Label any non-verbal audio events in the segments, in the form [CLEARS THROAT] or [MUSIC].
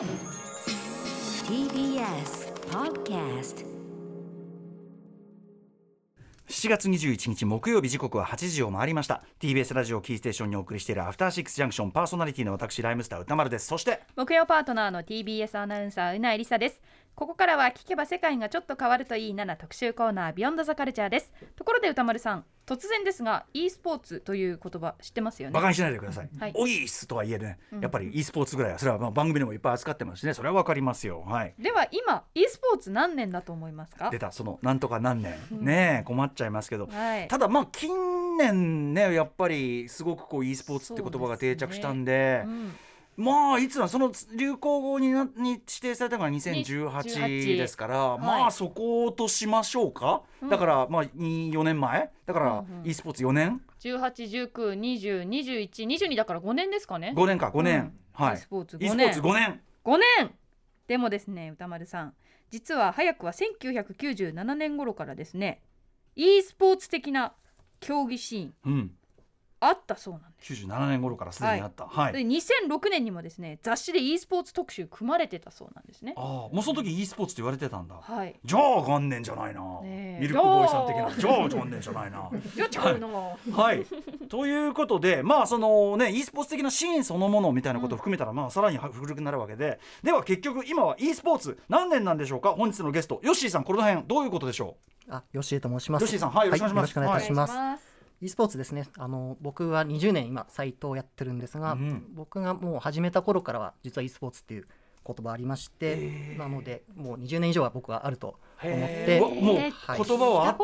TBS Podcast 7月21日木曜日時刻は8時を回りました。TBS ラジオキーステーションにお送りしているアフターシックスジャンクションパーソナリティの私ライムスター歌丸です。そして木曜パートナーの TBS アナウンサーうなえりさですここからは聞けば世界がちょっと変わるといいなな特集コーナービヨンドザカルチャーです。ところで歌丸さん突然ですが e スポーツという言葉知ってますよね？バカにしないでください、はい。おいっすとはいえねうん。やっぱり e スポーツぐらいはそれはまあ番組でもいっぱい扱ってますしね。それはわかりますよ。はい。では今 e スポーツ何年だと思いますか？出た。そのなんとか何年。うん。ねえ困っちゃいますけど。はい。ただまあ近年ねやっぱりすごくこう e スポーツって言葉が定着したんでうんまあいつなその流行語になに指定されたのが2018 18ですから、はい。まあそことしましょうか、うん。だからまあ4年前？だからうんうん。e スポーツ4年？1819202122だから5年ですかね。5年か5年、うん。はい。e スポーツ e 5スポーツ年5年。5年。でもですね歌丸さん。実は早くは1997年頃からですね e スポーツ的な競技シーン。うんあったそうなんです。97年頃からすでにあった。はい、で2006年にもですね雑誌で e スポーツ特集組まれてたそうなんですね。ああもうその時 e スポーツって言われてたんだ。はい。じゃあ元年じゃないな、ねえ。ミルクボーイさん的な。じゃあ。元年じゃないな。[LAUGHS] じゃあちゃうのはい、ということでまあそのね e スポーツ的なシーンそのものみたいなことを含めたら、まあさらに古くなるわけで。では結局今は e スポーツ何年なんでしょうか？本日のゲストヨッシーさんこの辺どういうことでしょあ、ヨッシーと申します。ヨッシーさんはいよろしくお願いします。よろしくお願いいたします。E スポーツですね。あの僕は20年今サイトをやってるんですが、うん。僕がもう始めた頃からは実は e スポーツっていう言葉ありまして、なのでもう20年以上は僕はあるとう思ってもう言はい。葉はあっ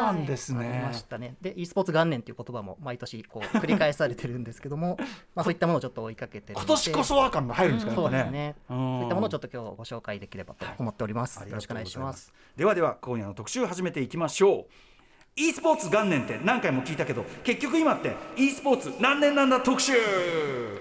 たんですありねましたね。で e スポーツ元年っていう言葉も毎年こう繰り返されてるんですけども、[LAUGHS] まあそういったものをちょっと追いかけて今年こそは感が入るんですかね、そうですね。うん。そういったものをちょっと今日ご紹介できればと思っております。ありよろしくお願いしま。がとうございますす。ではでは今夜の特集始めていきましょう e スポーツ元年って何回も聞いたけど結局今って e スポーツ何年なんだ特集。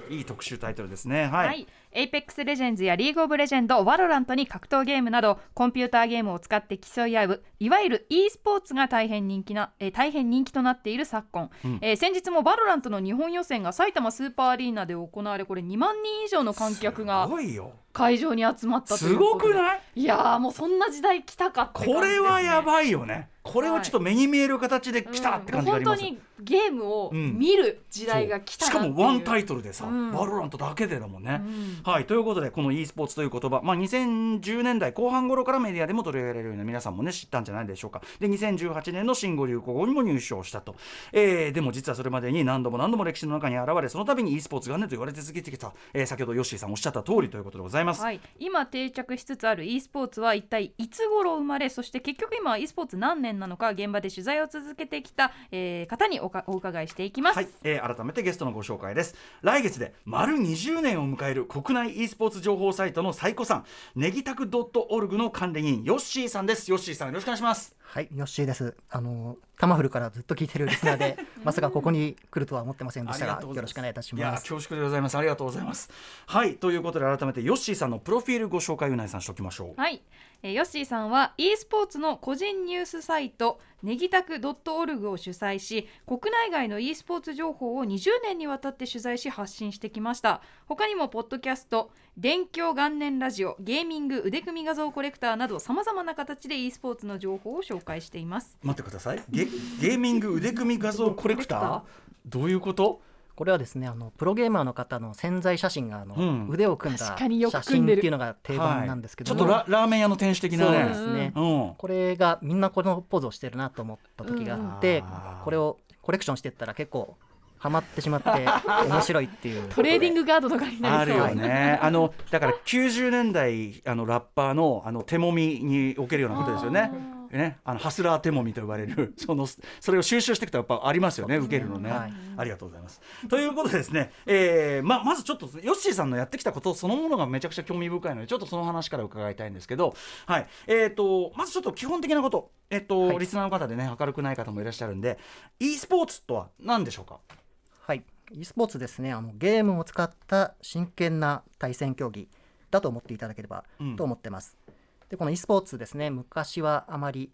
いい特集タイトルですね。はい、はい、Apex レジェンズやリーグオブレジェンド、バロラントに格闘ゲームなどコンピューターゲームを使って競い合ういわゆる e スポーツが大変人気な、えー大変人気となっている昨今、うん。えー先日もバロラントの日本予選が埼玉スーパーアリーナで行われこれ2万人以上の観客がすごいよ会場に集まったすごくない？いやーもうそんな時代来たかって感じです、こね、れはやいばいよね。これはちょっと目に見える形で来たって感じがあります、本当にゲームをうん。見る時代が来たしかもワンタイトルでさ、うん。バロラントだけでだもんね、うん。はい。ということでこの e スポーツという言葉、まあ、2010年代後半頃からメディアでも取り上げられるような皆さんもね知ったんじゃないでしょうか。で2018年の新語・流行語にも入賞したと、えーでも実はそれまでに何度も何度も歴史の中に現れその度に e スポーツがねと言われ続けてきた、えー先ほどヨッシーさんおっしゃった通りということでございます、はい、今定着しつつある e スポーツは一体いつ頃生まれそして結局今 e スポーツ何年なのか現場で取材を続けてきた、えー方におかお伺いしていきます、はい、えー改めてゲストのご紹介です。来月で丸20年を迎える国内 e スポーツ情報サイトのサイコさんネギタク .org の管理人ヨッシーさんです。ヨッシーさんよろしくお願いします。はい、ヨッシーです。あのタマフルからずっと聞いてるリスナーで、[LAUGHS] [LAUGHS] まさかここに来るとは思ってませんでしたが、よろしくお願いいたしいやます。恐縮でございます。ありがとうございます。はいということで改めてヨッシーさんのプロフィールご紹介うなえさんしておきましょう。はい、えーヨッシーさんは e スポーツの個人ニュースサイトネギタク .org を主催し国内外の e スポーツ情報を20年にわたって取材し発信してきました。他にもポッドキャスト電狂元年ラジオゲーミング腕組み画像コレクターなどさまざまな形で e スポーツの情報を紹介しています。待ってください。ゲゲーミング腕組み画像コレクター？どういうこと？これはですね、あのプロゲーマーの方の潜在写真があの、うん。腕を組んだ写真っていうのが定番なんですけども、はい。ちょっとララーメン屋の店主的なそうねですね。うん。これがみんなこのポーズをしてるなと思った時があって、うん。これをコレクションしてったら結構ハマってしまって [LAUGHS] 面白いっていう。トレーディングガードとかになあるりそう。よね。あのだから90年代あのラッパーのあの手もみにおけるようなことですよね。ね、あのハスラー手もみと呼ばれる [LAUGHS] そのそれを収集していくとやっぱありますよね受けるのね、はい。ありがとうございます。ということでですね、えーままずちょっとヨッシーさんのやってきたことそのものがめちゃくちゃ興味深いのでちょっとその話から伺いたいんですけどはい。えー、とまずちょっと基本的なこと。えっ、と、はい。リスナーの方でね明るくない方もいらっしゃるんで e スポーツとは何でしょうか？はい、e スポーツですね。あのゲームを使った真剣な対戦競技だと思っていただければうん。と思ってます、でこの e スポーツですね。昔はあまり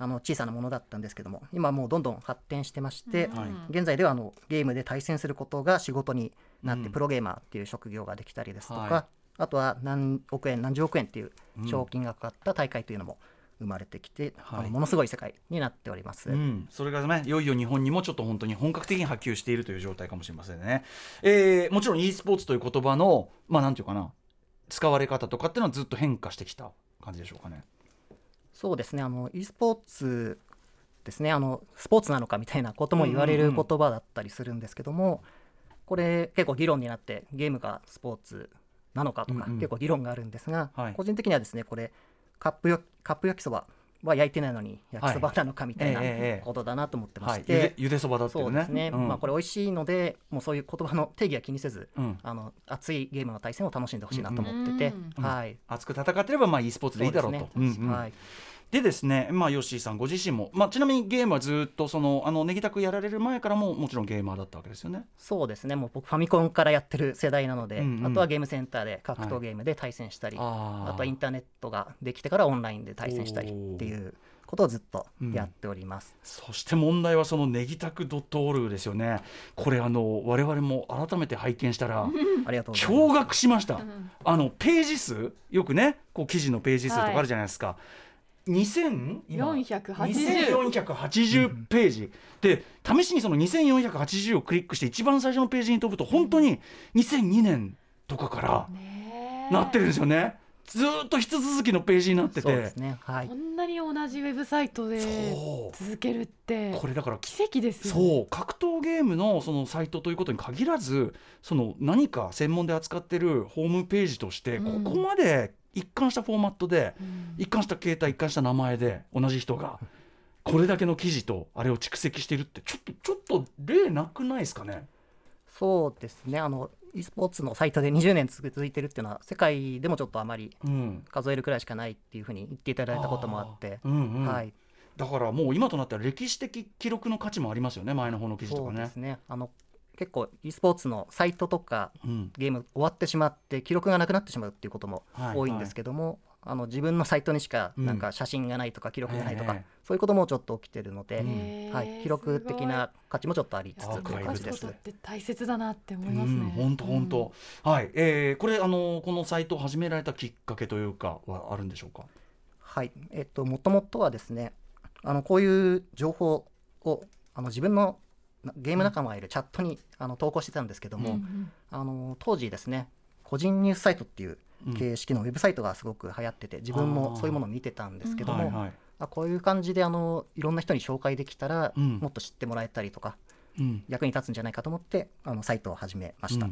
あの小さなものだったんですけども今もうどんどん発展してまして、はい。現在ではあのゲームで対戦することが仕事になって、うん。プロゲーマーっていう職業ができたりですとか、はい。あとは何億円何十億円っていう賞金がかかった大会というのも生まれてきて、はいあのものすごい世界になっております。うん、それがねいよいよ日本にもちょっと本当に本格的に波及しているという状態かもしれませんね。えーもちろん e スポーツという言葉のまあなんていうかな使われ方とかっていうのはずっと変化してきた感じでしょうかね。そうですねあの e スポーツですねあのスポーツなのかみたいなことも言われる言葉だったりするんですけども、これ結構議論になってゲームがスポーツなのかとか、うんうん結構議論があるんですが、はい個人的にはですねこれカップよカップ焼きそばは焼いてないのに焼きそばなのかみたいなええええことだなと思ってまはい、して、ゆでゆでそばだってね。そうですね、うん。まあこれ美味しいのでもうそういう言葉の定義は気にせず、うん。あの熱いゲームの対戦を楽しんでほしいなと思ってて、うん。はい。熱く戦ってればまあ e スポーツでいいだろうと。そうね。はいでですね、まあ、ヨッシーさんご自身も、まあ、ちなみにゲームはずっとそのあのネギタクやられる前からももちろんゲーマーだったわけですよね。そうですねもう僕ファミコンからやってる世代なので、うんうんあとはゲームセンターで格闘ゲームで対戦したり、ああとはインターネットができてからオンラインで対戦したりっていうことをずっとやっております。そして問題はそのネギタクドットオルグですよね。これあの我々も改めて拝見したら。驚愕しました。あのページ数？よくねこう記事のページ数とかあるじゃないですか。2000今480 2480ページ、で試しにその2480をクリックして一番最初のページに飛ぶと本当に2002年とかからなってるんですよね。ずーっと必続きのページになってて。ね。はいこ。んなに同じウェブサイトで続けるってこれだから奇跡ですよね。そう格闘ゲームのそのサイトということに限らずその何か専門で扱ってるホームページとしてこうんこまで一貫したフォーマットで、うん一貫した携帯一貫した名前で同じ人がこれだけの記事とあれを蓄積してるってちょっとちょっと例なくないですかね？そうですね。あの e スポーツのサイトで20年続いてるっていうのは世界でもちょっとあまりうん。数えるくらいしかないっていうふうに言っていただいたこともあって、うんうん。はい。だからもう今となっては歴史的記録の価値もありますよね前の方の記事とかね。そうですね。あの結構 e スポーツのサイトとかうん。ゲーム終わってしまって記録がなくなってしまうっていうこともはい。多いんですけども、あの自分のサイトにしかうん。なんか写真がないとか記録がないとか、ええそういうこともちょっと起きてるので、うん。はい、記録的な価値もちょっとありつつという感じです残すこと。って大切だなって思いますうんね。本当本当、はい、えー、これあのこのサイトを始められたきっかけというかはあるんでしょうか？はい、えっと、もともとはですね、あのこういう情報をあの自分のなゲーム仲間がいるチャットにあの投稿してたんですけども、うんうんあの当時ですね、個人ニュースサイトっていううん形式のウェブサイトがすごく流行ってて、自分あもー。そういうものを見てたんですけども、はいはい。あこういう感じであのいろんな人に紹介できたら、うん。もっと知ってもらえたりとか、うん。役に立つんじゃないかと思って、あのサイトを始めました。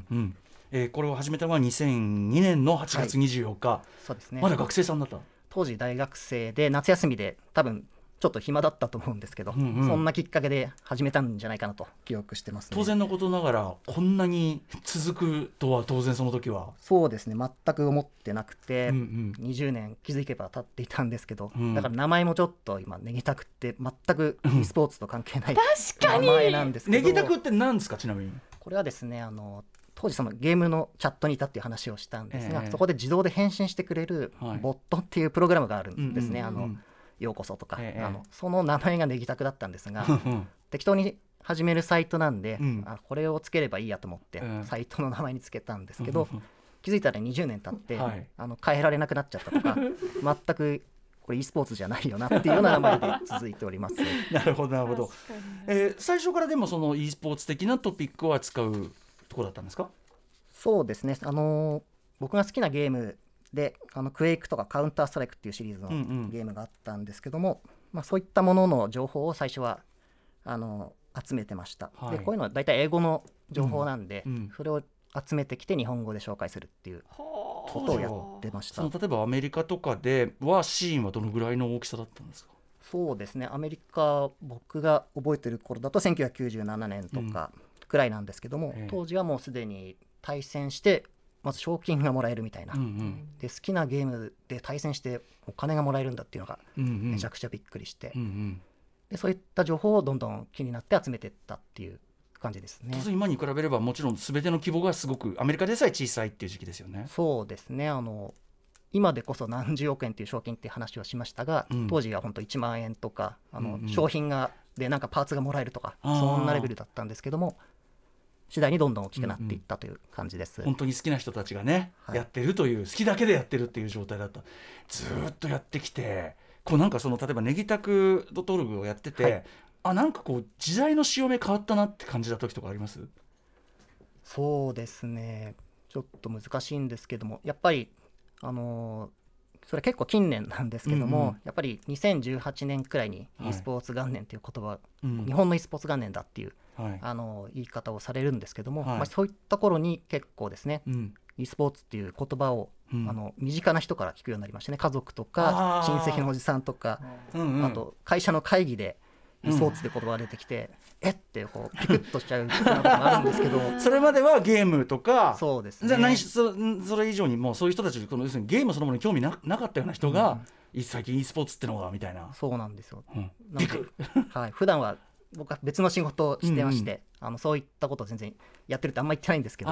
えーこれを始めたのは2002年の8月24日、そうですね。まだ学生さんだった。当時大学生で夏休みで多分ちょっと暇だったと思うんですけど、うんうん。そんなきっかけで始めたんじゃないかなと記憶してます、ね、当然のことながらこんなに続くとは当然その時は。そうですね。全く思ってなくて、うんうん。20年気づけば経っていたんですけど、うん。だから名前もちょっと今ネギタクって全く e スポーツと関係ない確かに。名前なんですけどネギタクって何ですかちなみに？これはですねあの当時そのゲームのチャットにいたっていう話をしたんですが、ええ。そこで自動で返信してくれるはい。ボットっていうプログラムがあるんですね、あのうんうんうんようこそとか、ええあのその名前がネギタクだったんですがうん適当に始めるサイトなんで、うん。あこれをつければいいやと思って、うん。サイトの名前につけたんですけど、うん。気づいたら20年経って、はい。あの変えられなくなっちゃったとか [LAUGHS] 全くこれ e スポーツじゃないよなっていうような名前で続いております。なるほどなるほど。えー最初からでもその e スポーツ的なトピックを扱うところだったんですか？そうですね、あのー僕が好きなゲームであのクエイクとかカウンターストライクっていうシリーズのうんうん。ゲームがあったんですけども、まあ、そういったものの情報を最初はあの集めてました、はい。でこういうのは大体英語の情報なんで、うん。うん。それを集めてきて日本語で紹介するっていうはあ。ことをやってました。例えばアメリカとかではシーンはどのぐらいの大きさだったんですか？そうですね。アメリカ僕が覚えてる頃だと1997年とかくらいなんですけども、ええ。当時はもうすでに対戦してまず賞金がもらえるみたいな、うんうん。で好きなゲームで対戦してお金がもらえるんだっていうのがめちゃくちゃびっくりして、うんうん。でそういった情報をどんどん気になって集めていったっていう感じですね。今に比べればもちろん全ての規模がすごくアメリカでさえ小さいっていう時期ですよね。そうですね。あの今でこそ何十億円っていう賞金っていう話をしましたが、うん。当時は本当1万円とかあの、うんうん。商品がでなんかパーツがもらえるとかそんなレベルだったんですけども次第にどんどん大きくなっていったという感じです。本当に好きな人たちがね、はい。やってるという好きだけでやってるっていう状態だったずーっとやってきてこうなんかその例えばネギタクドトルグをやってて、はい。あなんかこう時代の潮目変わったなって感じた時とかあります？そうですね。ちょっと難しいんですけどもやっぱりあのーそれ結構近年なんですけども、うんうん。やっぱり2018年くらいにはい。e スポーツ元年という言葉、うん。日本の e スポーツ元年だっていうはい。あのー言い方をされるんですけども、はい。まあ、そういった頃に結構ですねうん。e スポーツっていう言葉を、うん。あの身近な人から聞くようになりましたね。家族とあかー。親戚のおじさんとか、うんうん。あと会社の会議でうん。スポーツって言葉が出てきて、えっ？てこうピクッとしちゃうこともあるんですけど。[LAUGHS] それまではゲームとかそうですね。じゃあ何しそそれ以上にもうそういう人たちこの要するにゲームそのものに興味ななかったような人が、い最近 e スポーツってのがみたいな、そうなんですよ。うん、なんで [LAUGHS] はい、普段は僕は別の仕事をしてまして、あのそういったことを全然やってるってあんま言ってないんですけど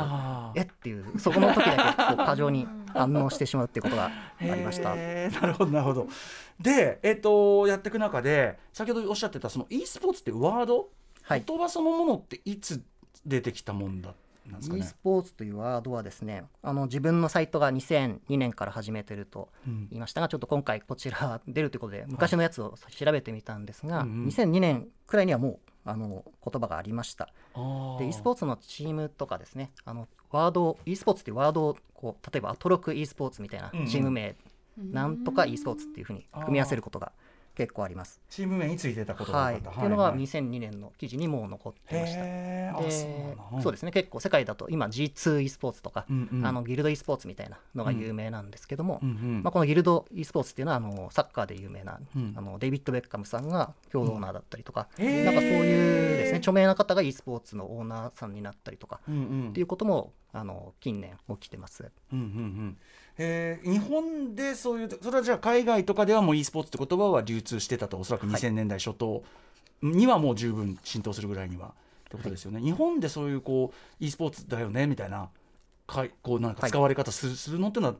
えっていうそこの時だけこう過剰に [LAUGHS] 反応してしまうっていうことがありました。[LAUGHS] なるほどなるほど。でえっ、とやっていく中で先ほどおっしゃってたその e スポーツってワード、はい。言葉そのものっていつ出てきたもんだなんですか e ねスポーツというワードはですねあの自分のサイトが2002年から始めてるとうん。言いましたがちょっと今回こちら出るということで昔のやつを調べてみたんですが、うん。うん2002年くらいにはもうあの言葉がありました。で e スポーツのチームとかですねあのワードを e スポーツっていうワードをこう例えばアトロク e スポーツみたいなうんうん。チーム名、なんとか e スポーツっていうふうに組み合わせることが結構あります。チーム名についてたことがはい、多かった。っていうのがはいはい。2002年の記事にもう残ってました。でそうですね。結構世界だと今 G2e スポーツとか、うんうん。あのギルド e スポーツみたいなのが有名なんですけども、うんうん。まあ、このギルド e スポーツっていうのはあのサッカーで有名な、うん。あのデイビッド・ベッカムさんが共同オーナーだったりとか、へー。なんかそういうですね著名な方が e スポーツのオーナーさんになったりとかうんうん。っていうこともあの近年起きてます。うんうんうん。えー日本でそういうそれはじゃあ海外とかではもう e スポーツって言葉は流通してたとおそらくはい。2000年代初頭にはもう十分浸透するぐらいにはってことですよね、日本でそういうこう e スポーツだよねみたいなかいこうなんかはい。使われ方する,、するのっていうのは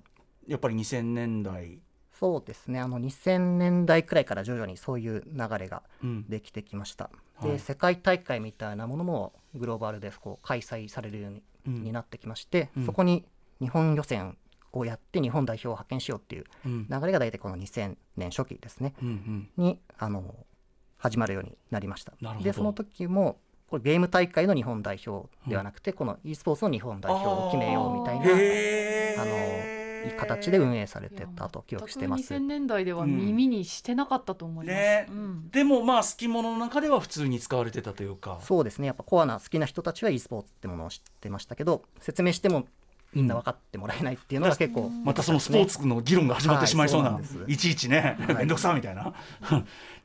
やっぱり2000年代、そうですね。あの2000年代くらいから徐々にそういう流れがうん。できてきました。はい。で世界大会みたいなものもグローバルでこう開催されるように,、うんになってきまして、うん。そこに日本予選をやって日本代表を派遣しようっていううん。流れが大体この2000年初期ですね。うんうん。にあの始まるようになりました。でその時もこれゲーム大会の日本代表ではなくて、この e スポーツの日本代表を決めようみたいなあの形で運営されてたと記憶してます。2000年代では耳にしてなかったと思います。ね。うん。でもまあ好き者の中では普通に使われてたというか。そうですね。やっぱコアな好きな人たちは e スポーツってものを知ってましたけど説明してもみんな分かってもらえないっていうのが結構、またそのスポーツの議論が始まってしまいそうな,、はい。いちいちねい面倒くさみたいな。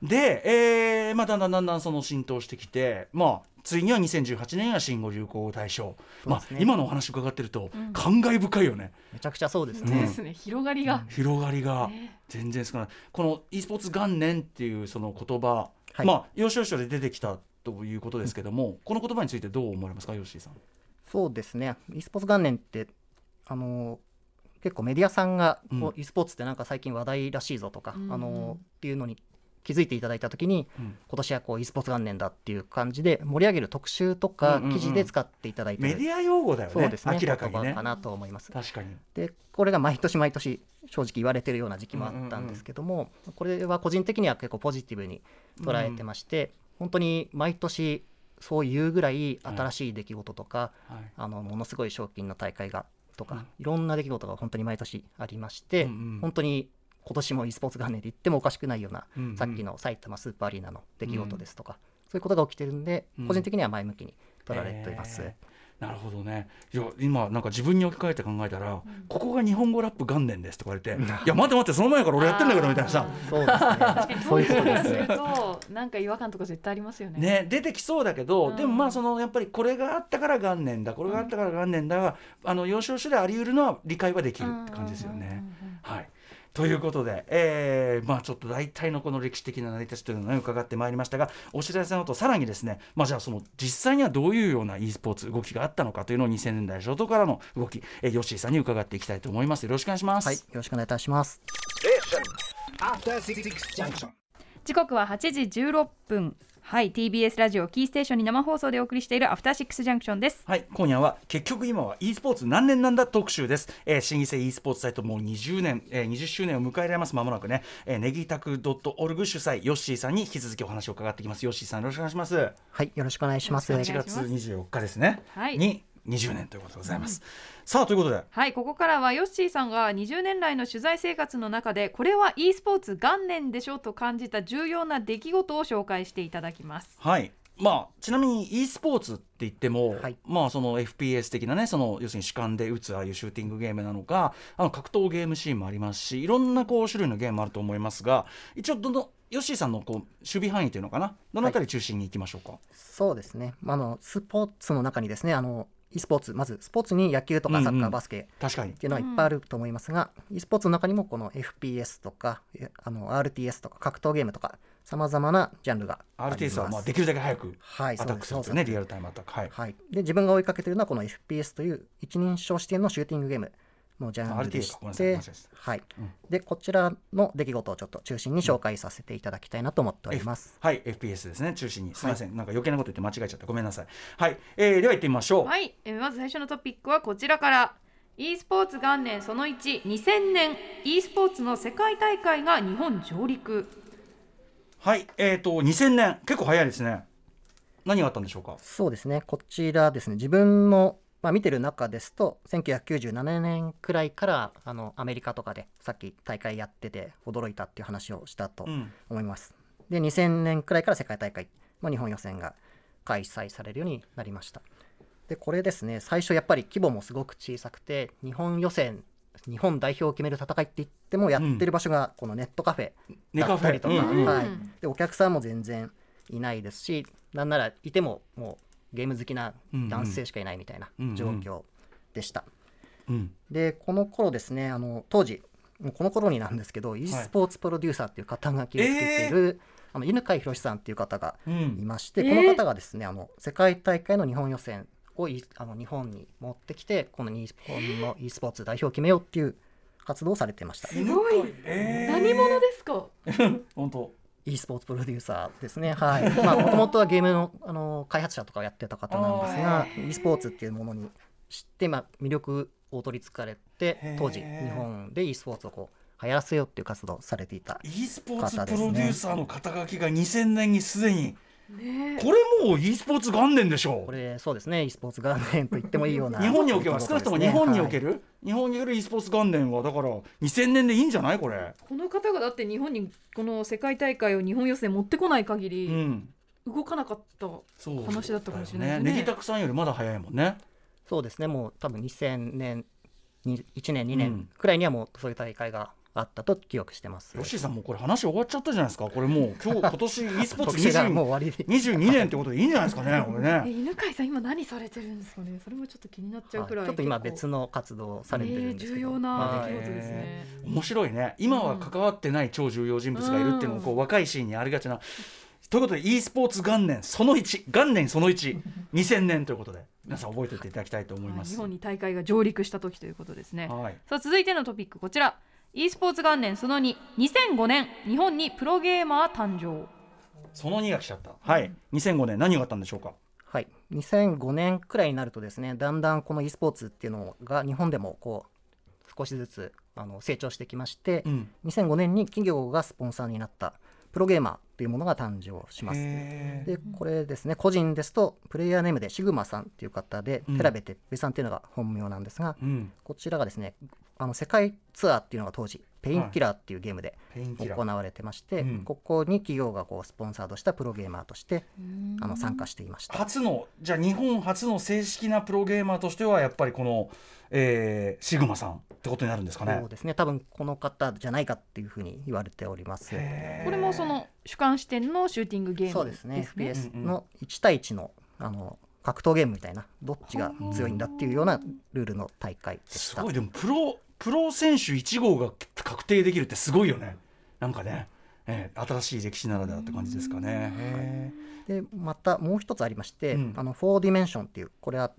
で、えーまあ、だんだんだんだんその浸透してきて、まあ、ついには2018年が新語・流行語大賞、まあ今のお話伺ってるとうん。感慨深いよね、めちゃくちゃそうです本当ね、ですね、広がりが。広がりがね。全然少ない。この e スポーツ元年っていうその言葉、はい。まあ要所要所で出てきたということですけども、この言葉についてどう思われますか吉井さん。そうですね。e スポーツ元年ってあの結構メディアさんがこう、う e スポーツってなんか最近話題らしいぞとか、うんうん。あのっていうのに気づいていただいた時にうん。今年はこう e スポーツ元年だっていう感じで盛り上げる特集とかうんうんうん。記事で使っていただいてる、メディア用語だよね。そうですね。明らかにね。か。なと思います。確かに。でこれが毎年毎年正直言われてるような時期もあったんですけども、これは個人的には結構ポジティブに捉えてまして、本当に毎年そういうぐらい新しい出来事とか、はい。あのものすごい賞金の大会がとか、うん。いろんな出来事が本当に毎年ありまして、うんうん本当に今年も e スポーツ元年で言ってもおかしくないような、うんうん。さっきの埼玉スーパーアリーナの出来事ですとか、そういうことが起きてるんで、うん。個人的には前向きに捉えています。えーなるほどね。いや今なんか自分に置き換えて考えたら、ここが日本語ラップ元年ですとか言われて、いや待って待ってその前から俺やってんだけどみたいなさ。[LAUGHS] そうですね。そういうことですと、なんか違和感とか絶対ありますよね。ね、出てきそうだけど、うん。でもまあそのやっぱりこれがあったから元年だ。これがあったから元年だが、あの要所要所であり得るのは理解はできるって感じですよね。はいということで、えーまあ、ちょっと大体のこの歴史的な成り立ちというのを、ね、伺ってまいりましたがお知らせの後さらにですね、まあ、じゃあその実際にはどういうような e スポーツ動きがあったのかというのを2000年代初頭からの動き、えー、吉井さんに伺っていきたいと思いますよろしくお願いします。はい、よろしくお願いいたします。After Six Junction. 時刻は8時16分はい TBS ラジオキーステーションに生放送でお送りしているアフターシックスジャンクションです。はい今夜は結局今は e スポーツ何年なんだ特集です、えー、新規性 e スポーツサイトもう20年、えー、20周年を迎えられます。まもなくね、えー、ネギタク .org 主催ヨッシーさんに引き続きお話を伺ってきます。ヨッシーさんよろしくお願いします。はいよろしくお願いします。8月24日ですね、はい。に20年ということでございます、さあということで。はいここからはヨッシーさんが20年来の取材生活の中でこれは e スポーツ元年でしょと感じた重要な出来事を紹介していただきます。はい。まあ、ちなみに e スポーツって言っても、はい。まあ、その FPS 的なねその要するに主観で打つああいうシューティングゲームなのかあの格闘ゲームシーンもありますしいろんなこう種類のゲームもあると思いますが一応どのヨッシーさんのこう守備範囲というのかな？どのあたり中心に行きましょうか、そうですね。あのスポーツの中にですねあの e スポーツまずスポーツに野球とかサッカー、うんうんバスケ確かに。っていうのはいっぱいあると思いますが、e スポーツの中にもこの FPS とかえあの RTS とか格闘ゲームとかさまざまなジャンルがあります。RTS はまあできるだけ早くはいアタックするというねリアルタイムアタック。はい。はい、で自分が追いかけているのはこの FPS という一人称視点のシューティングゲームのジャンルでしかごめんなさい。てはい。うん。でこちらの出来事をちょっと中心に紹介させていただきたいなと思っております。はい FPS ですね中心に。すみません、なんか余計なこと言って間違えちゃったごめんなさい。はい、えー、では行ってみましょう、はい、えーまず最初のトピックはこちらから。e スポーツ元年その12000年。e スポーツの世界大会が日本上陸。はい、えっ、と2000年。結構早いですね。何があったんでしょうか？そうですね。こちらですね。自分の、まあ、見てる中ですと1997年くらいからあのアメリカとかでさっき大会やってて驚いたっていう話をしたとうん。思います。で2000年くらいから世界大会の日本予選が開催されるようになりました。でこれですね最初やっぱり規模もすごく小さくて日本予選日本代表を決める戦いって言ってもやってる場所がこのネットカフェだったりとか、うんうんはいうん、でお客さんも全然いないですしなんならいてももうゲーム好きな男性しかいないみたいな状況でした。うん。でこの頃ですねあの当時もうこの頃になんですけど、e スポーツプロデューサーっていう肩書きをつけている、あの犬飼博さんっていう方がういんまして、えー。この方がですねあの世界大会の日本予選をいあの日本に持ってきてこの日本の e スポーツ代表を決めようっていう活動をされてました。すごい。えー、何者ですか？[LAUGHS] 本当 e スポーツプロデューサーですね。はい。まあ、もともとはゲームの、あの、開発者とかをやってた方なんですが、e スポーツっていうものに知って、まあ、魅力を取りつかれて、当時、日本で e スポーツをこう、流行らせようっていう活動をされていた。e スポーツプロデューサーの肩書きが2000年にすでにね。これもう e スポーツ元年でしょこれ、そうですね、e スポーツ元年と言ってもいいような。日本における少なくとも日本における？る、日本における e スポーツ元年はだから2000年でいいんじゃない？これ。この方がだって日本にこの世界大会を日本予選持ってこない限うりん。動かなかった、そう話だったかもしれないですね。ねネギタクさんよりまだ早いもんね。そうですね、もう多分2000年、に1年、2うん。年くらいにはもうそういう大会があったと記憶してます。ヨッシーさんもうこれ話終わっちゃったじゃないですか。これもう今日 [LAUGHS] 今年 e スポーツ特集がもう20終わりで。22年ってことでいいんじゃないですかねこれ [LAUGHS] えね犬飼さん今何されてるんですかね？それもちょっと気になっちゃうくらい、はいちょっと今別の活動をされてるんですけど、ね重要なはい出来事ですね、面白いね。今は関わってない超重要人物がいるっていうのもこう若いシーンにありがちな。ということで e スポーツ元年その1元年その12000 [LAUGHS] 年ということで皆さん覚えておいていただきたいと思います。はい。日本に大会が上陸した時ということですね。はい。さあ続いてのトピックこちら e スポーツ元年その22005年日本にプロゲーマー誕生。その2が来ちゃった。はい。2005年何があったんでしょうか？はい、2005年くらいになるとですねだんだんこの e スポーツっていうのが日本でもこう少しずつあの成長してきまして、うん。2005年に企業がスポンサーになったプロゲーマーというものが誕生します。でこれですね個人ですとプレイヤーネームでシグマさんっていう方で、うん。寺部哲平さんっていうのが本名なんですがうん。こちらがですねあの世界ツアーっていうのが当時ペインキラーっていうゲームで行われてまして、うん。ここに企業がこうスポンサードしたプロゲーマーとしてあの参加していました。初のじゃあ日本初の正式なプロゲーマーとしてはやっぱりこの、えーシグマさんってことになるんですかね？そうですね。多分この方じゃないかっていうふうに言われております。これもその主観視点のシューティングゲームそうですね。FPS んの1対1のあの格闘ゲームみたいなどっちが強いんだっていうようなルールの大会でした。すごい。でもプロプロ選手1号が確定できるってすごいよね。なんかね、えー新しい歴史ならではって感じですかね。へでまたもう一つありまして、うん。あの4ディメンションっていうこれは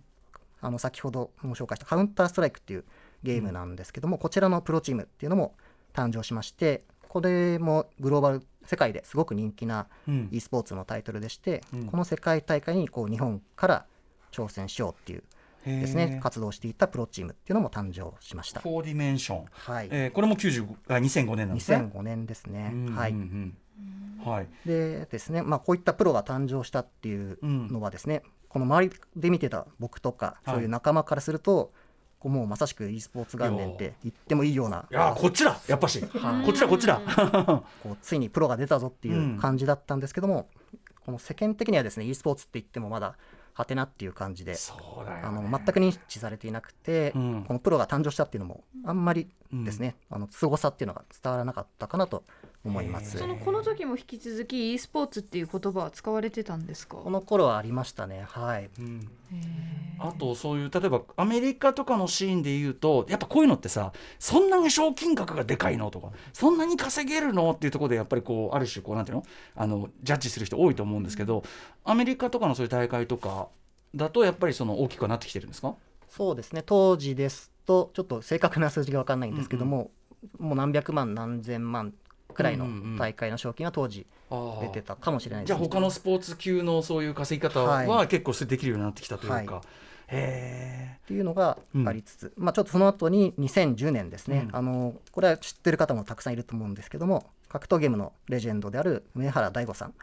あの先ほども紹介したカウンターストライクっていうゲームなんですけども、こちらのプロチームっていうのも誕生しましてこれもグローバル世界ですごく人気なうん。e スポーツのタイトルでして、うん。この世界大会にこう日本から挑戦しようっていうですね。活動していたプロチームっていうのも誕生しました。フォーディメンション、はい、えーこれも95あ2005年なんですね。2005年ですね。うんうんはい、うん。はい。でですね、まあ、こういったプロが誕生したっていうのはですね、この周りで見てた僕とかはい。そういう仲間からすると、こうもうまさしく e スポーツ元年って言ってもいいような。いやーこっちだやっぱし、はい。こっちだこっちだ。[LAUGHS] こうついにプロが出たぞっていう感じだったんですけども、この世間的にはですね e スポーツって言ってもまだはてなっていう感じで。ね。あの全く認知されていなくて、うんこのプロが誕生したっていうのもあんまりですね、あの凄さっていうのが伝わらなかったかなと思います。そのこの時も引き続き e スポーツっていう言葉は使われてたんですか？この頃はありましたね。はい。うん。あとそういう例えばアメリカとかのシーンで言うとやっぱこういうのってさそんなに賞金額がでかいのとかそんなに稼げるのっていうところでやっぱりこうある種こうなんていうの？あのジャッジする人多いと思うんですけどアメリカとかのそういう大会とかだとやっぱりその大きくはなってきてるんですか？そうですね。当時ですとちょっと正確な数字が分かんないんですけども、もう何百万何千万くらいのうんうんうん。大会の賞金は当時出てたかもしれないです、じゃあ他のスポーツ級のそういう稼ぎ方はは結構できるようになってきたというか、はい。へっていうのがありつつ、まあちょっとその後に2010年ですね、うん。あのこれは知ってる方もたくさんいると思うんですけども格闘ゲームのレジェンドである梅原大吾さん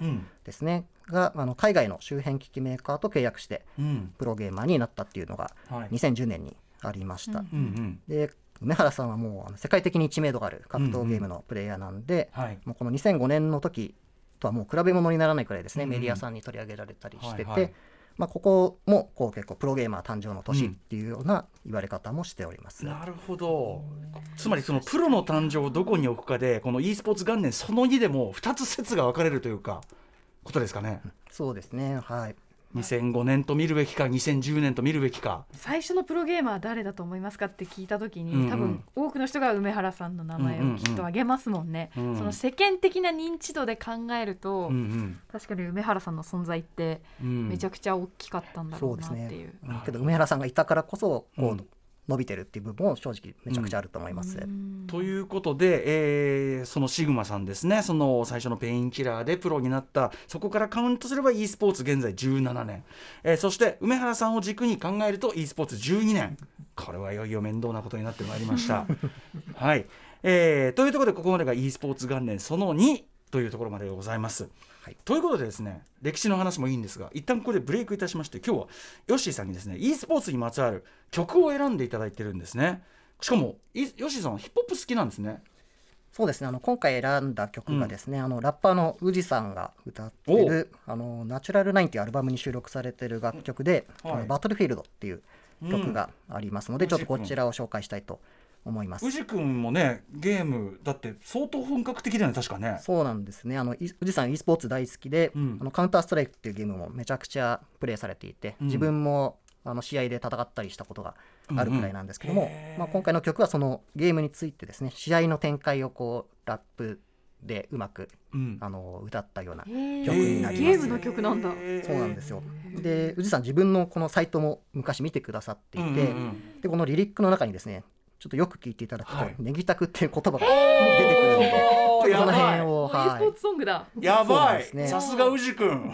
ですね。があの海外の周辺機器メーカーと契約してうん。プロゲーマーになったっていうのがはい。2010年にありました。うんうんうん。で梅原さんはもう世界的に知名度がある格闘ゲームのプレイヤーなんで、はい。もうこの2005年の時とはもう比べ物にならないくらいですね、うん。メディアさんに取り上げられたりしてて、はいはい。まあ、ここもこう結構プロゲーマー誕生の年っていうような言われ方もしております。なるほど。つまりそのプロの誕生をどこに置くかでこの e スポーツ元年その2でも2つ説が分かれるというかことですかね。そうですね。はい2005年と見るべきか2010年と見るべきか最初のプロゲーマーは誰だと思いますかって聞いた時に、うんうん多分多くの人が梅原さんの名前をきっと挙げますもんね、うんうんその世間的な認知度で考えると、うん確かに梅原さんの存在ってうんうんめちゃくちゃ大きかったんだろそうなっていう。ね。けど梅原さんがいたからこそこう、うん伸びてるっていう部分も正直めちゃくちゃあると思います。うんということで、えーそのシグマさんですねその最初のペインキラーでプロになったそこからカウントすれば e スポーツ現在17年、えーそして梅原さんを軸に考えると e スポーツ12年これはいよいよ面倒なことになってまいりました。[LAUGHS] はい、えーというところでここまでが e スポーツ元年その2というところまででございます。はい。ということでですね歴史の話もいいんですが一旦ここでブレイクいたしまして今日はヨッシーさんにですね e スポーツにまつわる曲を選んでいただいてるんですね。しかもいヨッシーさんはヒップホップ好きなんですね。そうですね。あの今回選んだ曲がですね、あのラッパーの宇治さんが歌ってる「あのナチュラルナイン」っていうアルバムに収録されてる楽曲で「はい。バトルフィールド」っていう曲がありますので、うん。ちょっとこちらを紹介したいと思います。宇治君もねゲームだって相当本格的だよね確かね。そうなんですね。あのい宇治さん e スポーツ大好きで、うん。あのカウンターストライクっていうゲームもめちゃくちゃプレイされていて、うん。自分もあの試合で戦ったりしたことがあるくらいなんですけども、うんうんまあ、今回の曲はそのゲームについてですね試合の展開をこうラップでうまくうん。あの歌ったような曲になります。ゲームの曲なんだ。そうなんですよ。で宇治さん自分のこのサイトも昔見てくださっていて、うんうんうん。でこのリリックの中にですねちょっとよく聞いていただくとはい「ネギタク」っていう言葉が出てくるので、ちょっとその辺を、もう e スはポーツソングだ。やばい。ね。さすが宇治君。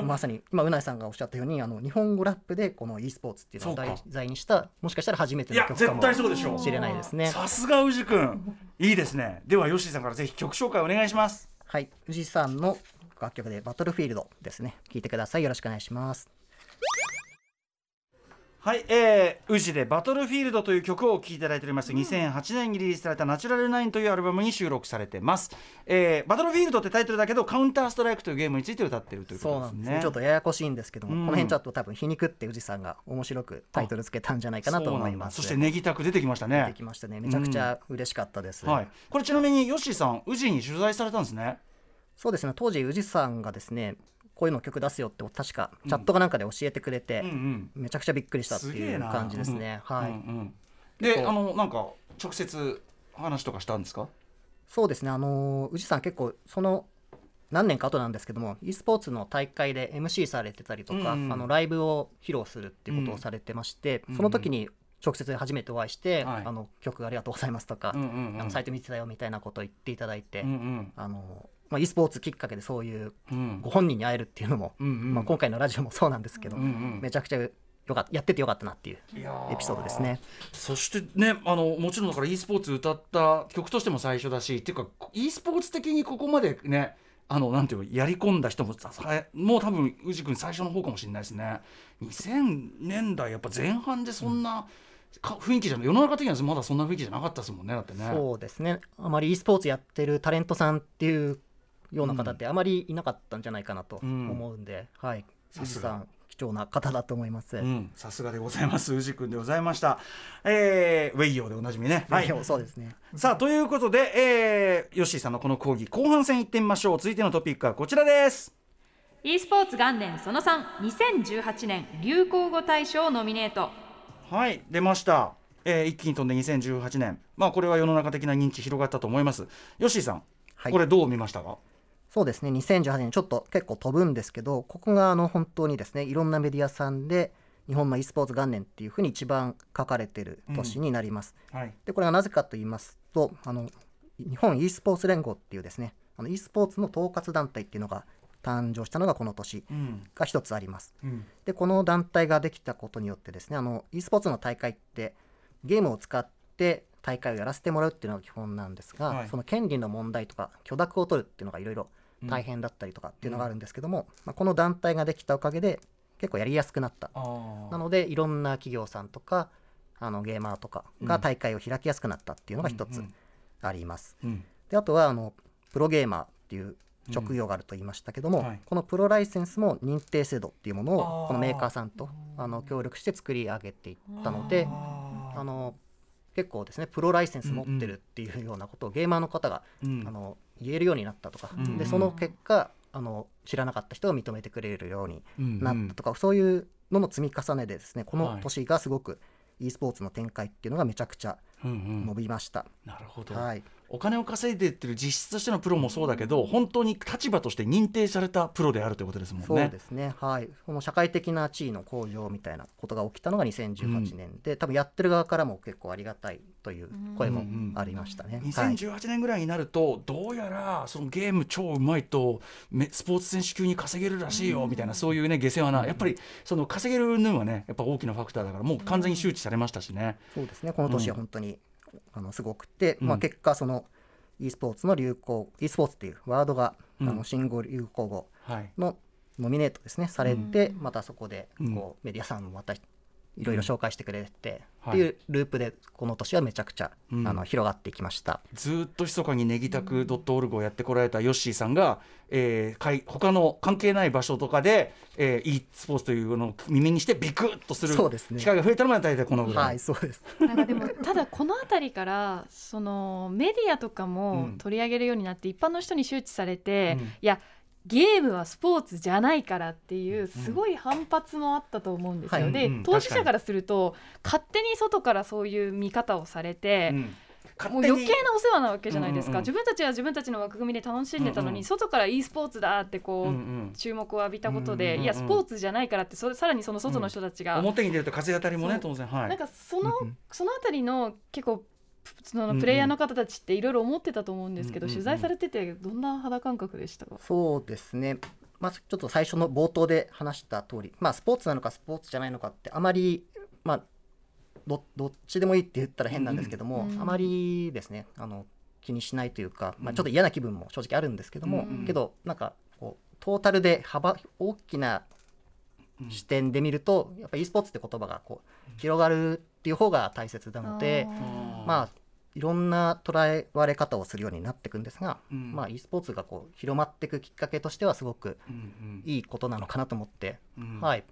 い、まさに今うないさんがおっしゃったようにあの日本語ラップでこの e スポーツっていうのを題材にしたもしかしたら初めていや絶の曲かも対そうでしょう。しれないですね。さすが宇治君。いいですね。ではヨッシーさんからぜひ曲紹介お願いします。はい、宇治さんの楽曲で「バトルフィールド」ですね。聞いてください。よろしくお願いします。はい、えー、宇治でバトルフィールドという曲をお聴きいただいております、2008年にリリースされたナチュラルナインというアルバムに収録されてます、えー、バトルフィールドってタイトルだけどカウンターストライクというゲームについて歌ってるということですね。なんですねちょっとややこしいんですけども、うん。この辺ちょっと多分皮肉って宇治さんが面白くタイトルつけたんじゃないかなと思います。そしてネギタク出てきましたね。できましたねめちゃくちゃ嬉しかったです。はい、これちなみにヨッシーさん宇治に取材されたんですね。そうですね。当時宇治さんがですねこういうの曲出すよって確かチャットかなんかで教えてくれて、めちゃくちゃびっくりしたっていう感じですね。はい、であのなんか直接話とかしたんですか？そうですね。あのー宇治さん結構その何年か後なんですけども e スポーツの大会で MC されてたりとか、うんうん。あのライブを披露するっていうことをされてまして、うんその時に直接初めてお会いして、はい。あの曲ありがとうございますとか、うんうんうん。あのサイト見てたよみたいなことを言っていただいて、うんうん。あのまあ、e スポーツきっかけでそういううん。ご本人に会えるっていうのも、うんうん。まあ、今回のラジオもそうなんですけど、うんうん。めちゃくちゃよかったやっててよかったなっていうエピソードですね。そしてねあのもちろんだから e スポーツ歌った曲としても最初だしっていうか e スポーツ的にここまでねあのなんていうのやり込んだ人ももう多分宇治君最初の方かもしれないですね。2000年代やっぱ前半でそんな、か雰囲気じゃない。世の中的にはまだそんな雰囲気じゃなかったですもんねだってね。そうですね。あまり e スポーツやってるタレントさんっていうような方ってあまりいなかったんじゃないかなとうん。思うんで、はい。さすが。貴重な方だと思います。うん、さすがでございます。宇治君でございました、えー、ウェイヨーでおなじみね。はい。はい、そうですね。さあということで、えー、ヨッシーさんのこの講義後半戦いってみましょう。続いてのトピックはこちらです。e スポーツ元年その32018年流行語大賞ノミネート。はい。出ました、えー、一気に飛んで2018年まあこれは世の中的な認知広がったと思います。ヨッシーさん、はい。これどう見ましたか？そうですね。2018年ちょっと結構飛ぶんですけどここがあの本当にですねいろんなメディアさんで日本の e スポーツ元年っていうふうに一番書かれてる年になります。はい。でこれはなぜかと言いますとあの日本 e スポーツ連合っていうですねあの e スポーツの統括団体っていうのが誕生したのがこの年うん。が一つあります。うん。でこの団体ができたことによってですねあの e スポーツの大会ってゲームを使って大会をやらせてもらうっていうのが基本なんですが、はい。その権利の問題とか許諾を取るっていうのがいろいろ大変だったりとかっていうのがあるんですけども、まあ、この団体ができたおかげで結構やりやすくなった。なのでいろんな企業さんとかあのゲーマーとかが大会を開きやすくなったっていうのが一つうんあります。うん。であとはあのプロゲーマーっていう職業があると言いましたけども、うん。はい。このプロライセンスも認定制度っていうものをこのメーカーさんとあの協力して作り上げていったのであの結構ですねプロライセンス持ってるっていうようなことをゲーマーの方がうん。あの言えるようになったとか、うんでその結果あの知らなかった人が認めてくれるようにうんなったとか、そういうのの積み重ねでですねこはい。の年がすごく e スポーツの展開っていうのがめちゃくちゃうんうん。伸びました。なるほど、はい。お金を稼いでってる実質としてのプロもそうだけど本当に立場として認定されたプロであるということですもんね。そうですね、はい、この社会的な地位の向上みたいなことが起きたのが2018年で、多分やってる側からも結構ありがたいという声もありましたね。はい、2018年ぐらいになると、どうやらそのゲーム超うまいとめスポーツ選手級に稼げるらしいよみたいな、そういうね下世話なやっぱりその稼げる云々はねやっぱ大きなファクターだからもう完全に周知されましたしね。そうですね。この年は本当に、あのすごくて、まあ、うん結果その e スポーツの流行 e スポーツっていうワードが、うん。あの新語・流行語はい。のノミネートですねされて、またそこでうん。こうメディアさんもまたいろいろ紹介してくれて、はいっていうループでこの年はめちゃくちゃ、うん。あの広がっていきました。ずーっと密かにネギタク .org をやってこられたヨッシーさんが、えーかい他の関係ない場所とかで、えー、e スポーツというのを耳にしてビクッとするそうですね。機会が増えたのが大体このぐらい。はいそうです。なんかでもただこの辺りからそのメディアとかもうん。取り上げるようになって一般の人に周知されて、うん。いやゲームはスポーツじゃないからっていうすごい反発もあったと思うんですよ。はい。で、うん当事者からすると勝手に外からそういう見方をされて、うん。もう余計なお世話なわけじゃないですか、うんうんうん。自分たちは自分たちの枠組みで楽しんでたのに、うん。うん外から e スポーツだってこう、うんうん。注目を浴びたことで、うんうんうんいやスポーツじゃないからってそれさらにその外の人たちが、表に出ると風当たりもね当然。はい。なんかその、うんうん。そのあたりの結構そのプレイヤーの方たちっていろいろ思ってたと思うんですけど、うんうんうん取材されててどんな肌感覚でしたか、そうですね、まあ、ちょっと最初の冒頭で話した通り、まあ、スポーツなのかスポーツじゃないのかってあまり、まあ、どどっちでもいいって言ったら変なんですけども、うんあまりですねあの気にしないというか、まあ、うん。ちょっと嫌な気分も正直あるんですけども、うんけどなんかこうトータルで幅大きなうん。視点で見ると、やっぱ e スポーツって言葉がこう広がるっていう方が大切なので。あまあいろんな捉えられ方をするようになっていくんですが、うん。まあ、e スポーツがこう広まっていくきっかけとしてはすごくいいことなのかなと思って、うん。はい、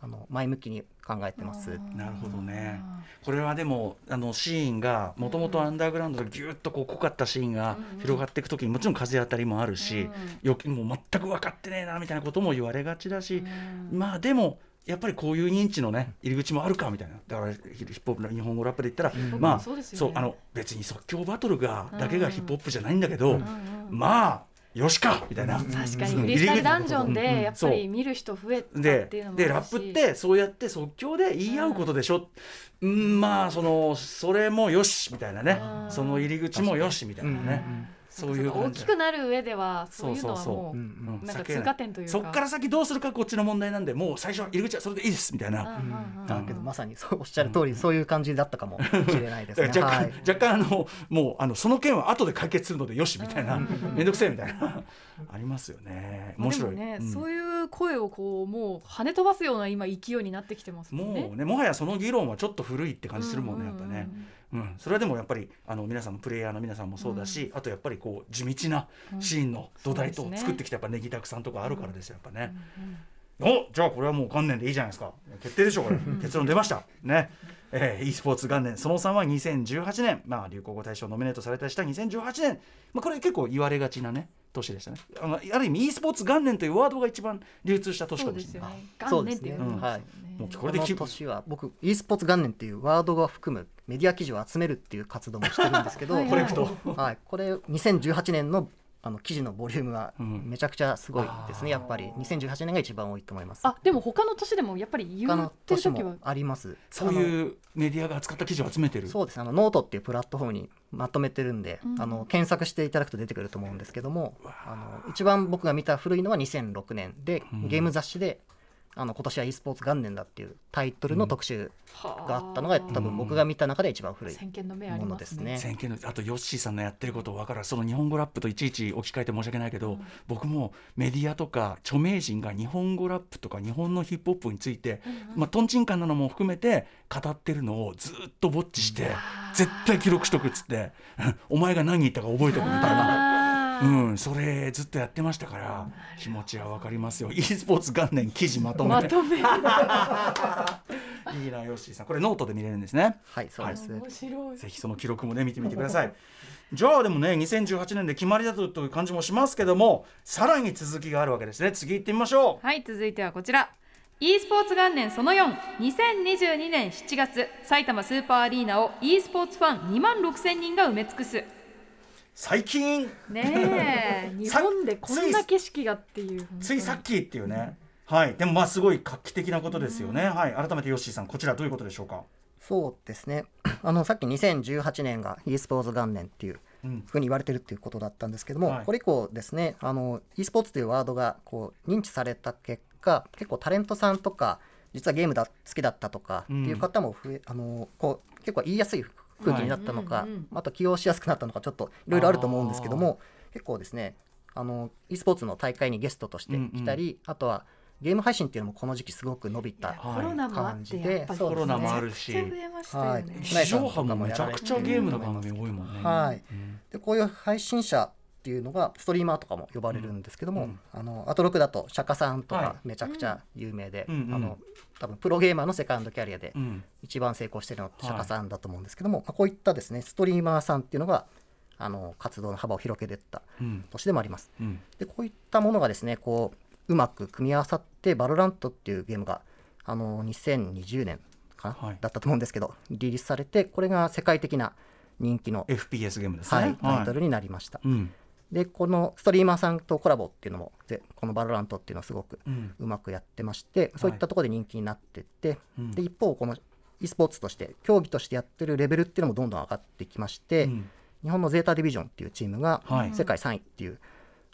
あの前向きに考えてます。なるほどね。これはでもあのシーンがもともとアンダーグラウンドでぎゅっとこう濃かったシーンが広がっていく時にもちろん風当たりもあるし、よきもう全く分かってねえなみたいなことも言われがちだし、まあでもやっぱりこういう認知のね入り口もあるかみたいな。だからヒヒップホップの日本語ラップで言ったら、うん。まあそうね。そうあの別に即興バトルがだけがヒップホップじゃないんだけど、うんうんまあよしかみたいな。確かに。うん。フリースタイルダンジョンでやっぱり見る人増えたってでいうのもでラップってそうやって即興で言い合うことでしょ、うん、まあそのそれもよしみたいなね。うん。その入り口もよしみたいなね、そういう大きくなる上ではそういうのはもううんうん。なんか通過点というか。そっから先どうするかこっちの問題なんでもう最初は入り口はそれでいいですみたいな。うんだけどまさにそうおっしゃる通り、そういう感じだったかもしれないですね。[LAUGHS] 若干、はい。若干あのもうあのその件は後で解決するのでよしみたいな。うんうんうん [LAUGHS] 面倒くせえみたいな [LAUGHS] ありますよね。面白い、ね、うん。そういう声をこうもう跳ね飛ばすような今勢いになってきてますもんね。もうねもはやその議論はちょっと古いって感じするもんね、うやっぱね、うん。うん、それはでもやっぱりあの皆さんのプレイヤーの皆さんもそうだし、あとやっぱりこう地道なシーンの土台と作ってきたやっぱネギたくさんとかあるからですよやっぱね、うんうんおじゃあこれはもう元年でいいじゃないですか。決定でしょうこれ結論出ました。ね。えー、e スポーツ元年。その3は2018年、まあ、流行語大賞ノミネートされたりした2018年、まあ、これ結構言われがちなね年でしたね。あのある意味 e スポーツ元年というワードが一番流通した年そかもしれない。うですよね。そう元年っていうのですね。はい。もうこれで年は僕 e スポーツ元年っていうワードが含むメディア記事を集めるっていう活動もしてるんですけど、はい、これ2018年のあの記事のボリュームはうん。めちゃくちゃすごいですね、あー。やっぱり2018年が一番多いと思います。あでも他の年でもやっぱり言ってる年時はもあります。そうういうメディアが扱った記事を集めてる。そうですね。あのノートっていうプラットフォームにまとめてるんで、うん。あの検索していただくと出てくると思うんですけどもあの一番僕が見た古いのは2006年で、うん。ゲーム雑誌であの今年は e スポーツ元年だっていうタイトルの特集があったのが、多分僕が見た中で一番古い先見の目ありもの。ですすね。先見のあとヨッシーさんのやってること分かるその日本語ラップといちいち置き換えて申し訳ないけど、うん僕もメディアとか著名人が日本語ラップとか日本のヒップホップについて、まあ、とんちんかんなのも含めて語ってるのをずっとウォッチして絶対記録しとくっつってお前が何言ったか覚えておくみたいな。うん、それずっとやってましたから気持ちは分かりますよ。e スポーツ元年記事まとめ。てまとめ。いいなヨッシーさん。これノートで見れるんですね。はいそうです、面白い。ぜひその記録もね見てみてください。じゃあでもね2018年で決まりだとという感じもしますけどもさらに続きがあるわけですね。次行ってみましょう。はい続いてはこちら。e スポーツ元年その42022年7月埼玉スーパーアリーナを e スポーツファン2万6千人が埋め尽くす最近。ねえ [LAUGHS] 日本でこんな景色がっていうついさっきっていうね、はい。でもまあすごい画期的なことですよね、はい。改めてヨッシーさんこちらどういうことでしょうか？そうですね。[CLEARS THROAT] あのさっき2018年が e スポーツ元年っていううん。ふうに言われてるっていうことだったんですけども、はい。これ以降ですねあの e スポーツというワードがこう認知された結果結構タレントさんとか実はゲームだ好きだったとかっていう方も増え、あのこう結構言いやすい空気になったのか、はい。うんうんあと起用しやすくなったのかちょっといろいろあると思うんですけども結構ですねあの e スポーツの大会にゲストとして来たり、あとはゲーム配信っていうのもこの時期すごく伸びたはいコロナもあってやっぱりコロナもあるし。めちゃくちゃ増えましたよはい。ね地上波もめちゃくちゃゲームの番組多いもんね。はい。うんでこういう配信者っていうのがストリーマーとかも呼ばれるんですけども、うんあのアトロクだと釈迦さんとはかめちゃくちゃ有名で、うんうんあの多分プロゲーマーのセカンドキャリアでうん。一番成功してるのってはい釈迦さんだと思うんですけども、まあこういったですねストリーマーさんっていうのがあの活動の幅を広げていったうん。年でもあります。うん。でこういったものがですねこううまく組み合わさってバロラントっていうゲームがあの2020年かな、はい。だったと思うんですけどリリースされてこれが世界的な人気の、FPS ゲームですね。はい、タイトルになりました。うんでこのストリーマーさんとコラボっていうのもでこのバロラントっていうのはすごくうん。うまくやってましてそういったところで人気になってって、うん。で一方この e スポーツとして競技としてやってるレベルっていうのもどんどん上がってきまして、うん。日本のゼータディビジョンっていうチームがはい。世界3位っていう、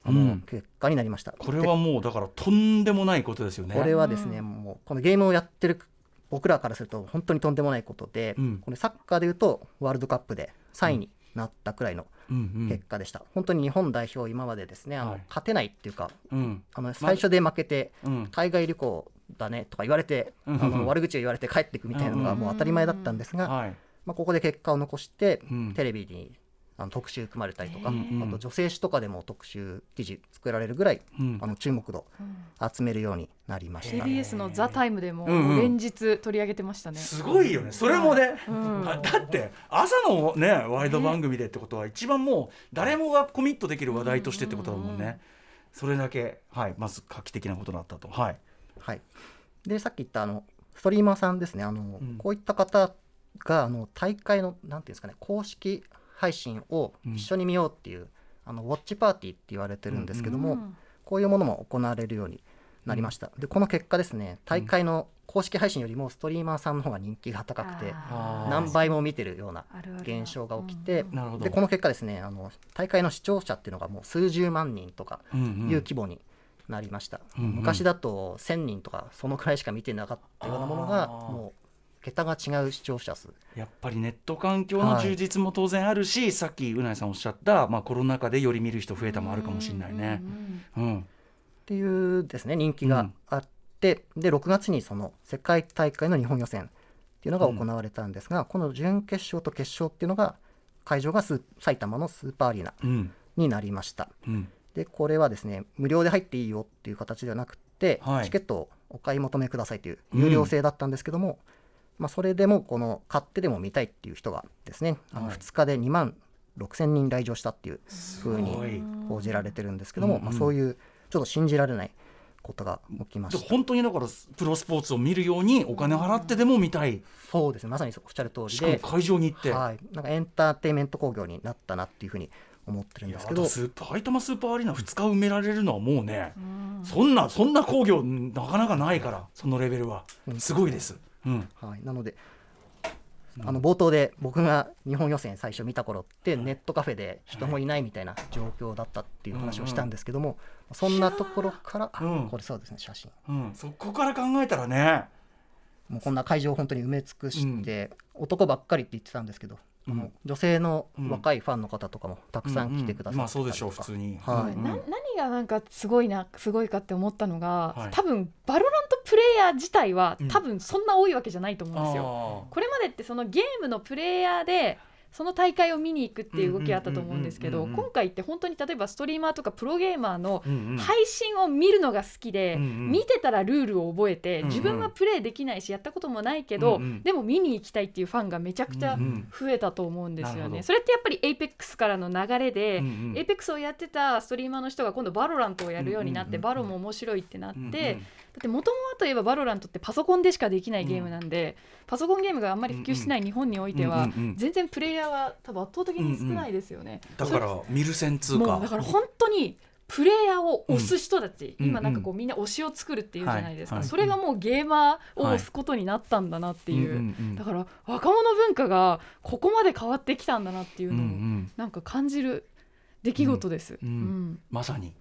あのうん。結果になりました。これはもうだからとんでもないことですよね。これはですね、うもうこのゲームをやってる僕らからすると本当にとんでもないことで、うん。これサッカーでいうとワールドカップで3位になったくらいのうんうん結果でした、本当に日本代表今までですねあの、はい。勝てないっていうかうん。あの最初で負けてうん。海外旅行だねとか言われて、うん。あの悪口を言われて帰っていくみたいなのがもう当たり前だったんですが、はい。まあ、ここで結果を残して、うん。テレビにあの特集組まれたりとか、うんうん。あと女性誌とかでも特集記事作られるぐらい、うん。あの注目度集めるようになりました。TBS の「ザタイムでもうんうん。連日取り上げてましたね。すごいよね。それもね、うん。あだって朝のねワイド番組でってことは一番もう誰もがコミットできる話題としてってことだもんね、うんうんそれだけはいまず画期的なことだったと。はい。はい、でさっき言ったあのストリーマーさんですね。あの、うん。こういった方があの大会のなんていうんですかね公式配信を一緒に見ようっていう、あのウォッチパーティーって言われてるんですけども、うん。こういうものも行われるようになりました、でこの結果ですね大会の公式配信よりもストリーマーさんの方が人気が高くて何倍も見てるような現象が起きて、うん。なるほど。でこの結果ですねあの大会の視聴者っていうのがもう数十万人とかうんうん。いう規模になりました、うんうん。昔だと1000人とかそのくらいしか見てなかったようなものがもう桁が違う視聴者数。やっぱりネット環境の充実も当然あるし、さっきうなえさんおっしゃった、まあ、コロナ禍でより見る人増えたもあるかもしれないね。うんっていうですね人気があって、で6月にその世界大会の日本予選っていうのが行われたんですが、この準決勝と決勝っていうのが会場がス埼玉のスーパーアリーナうん。になりました。うん。でこれはですね無料で入っていいよっていう形ではなくて、はい。チケットをお買い求めくださいという有料制だったんですけども、まあ、それでもこの買ってでも見たいっていう人がですね、あのはい。2日で2万6千人来場したっていうふうに報じられてるんですけども、まあ、そういうちょっと信じられないことが起きまでした。本当にだからプロスポーツを見るようにお金払ってでも見たい、そうですね。まさにおっしゃる通りで、しかも会場に行って、はい、なんかエンターテインメント工業になったなっていうふうに思ってるんですけど。スーパー埼玉スーパーアリーナ2日埋められるのはもうね、うん。そんなそんな工業なかなかないからそのレベルは。うんすごいです。うんはい、なので、あの冒頭で僕が日本予選最初見た頃ってネットカフェで人もいないみたいな状況だったっていう話をしたんですけども、そんなところから、あうん。これそうですね写真。うん、そこから考えたらね、もうこんな会場を本当に埋め尽くして、男ばっかりって言ってたんですけど、うん。女性のうん。若いファンの方とかもたくさん来てくださってたりとか、うん。うんまあそうでしょう普通に。はい。うんな何がなんかすごいなすごいかって思ったのが、はい。多分バロラントプレイヤー自体はうん多分そんな多いわけじゃないと思うんですよ。あこれまでってそのゲームのプレイヤーでその大会を見に行くっていう動きがあったと思うんですけど今回って本当に例えばストリーマーとかプロゲーマーの配信を見るのが好きで、うんうん見てたらルールを覚えて、うんうん。自分はプレイできないしやったこともないけど、うんうんでも見に行きたいっていうファンがめちゃくちゃ増えたと思うんですよね。それってやっぱり APEX からの流れで、うんうん。エイペックスをやってたストリーマーの人が今度バロラントをやるようになって、バロも面白いってなって、うんうんだってもともといえばバロラントってパソコンでしかできないゲームなんで、パソコンゲームがあんまり普及してない日本においては、うんうんうん。全然プレイヤーは多分圧倒的に少ないですよね。だから見る専っつうかもうだから本当にプレイヤーを推す人たち、うん。今なんかこうみんな推しを作るっていうじゃないですか、はい。はい。それがもうゲーマーを推すことになったんだなっていう、うんうんうん。だから若者文化がここまで変わってきたんだなっていううんうのをん。なんか感じる出来事です。うんうん。まさに。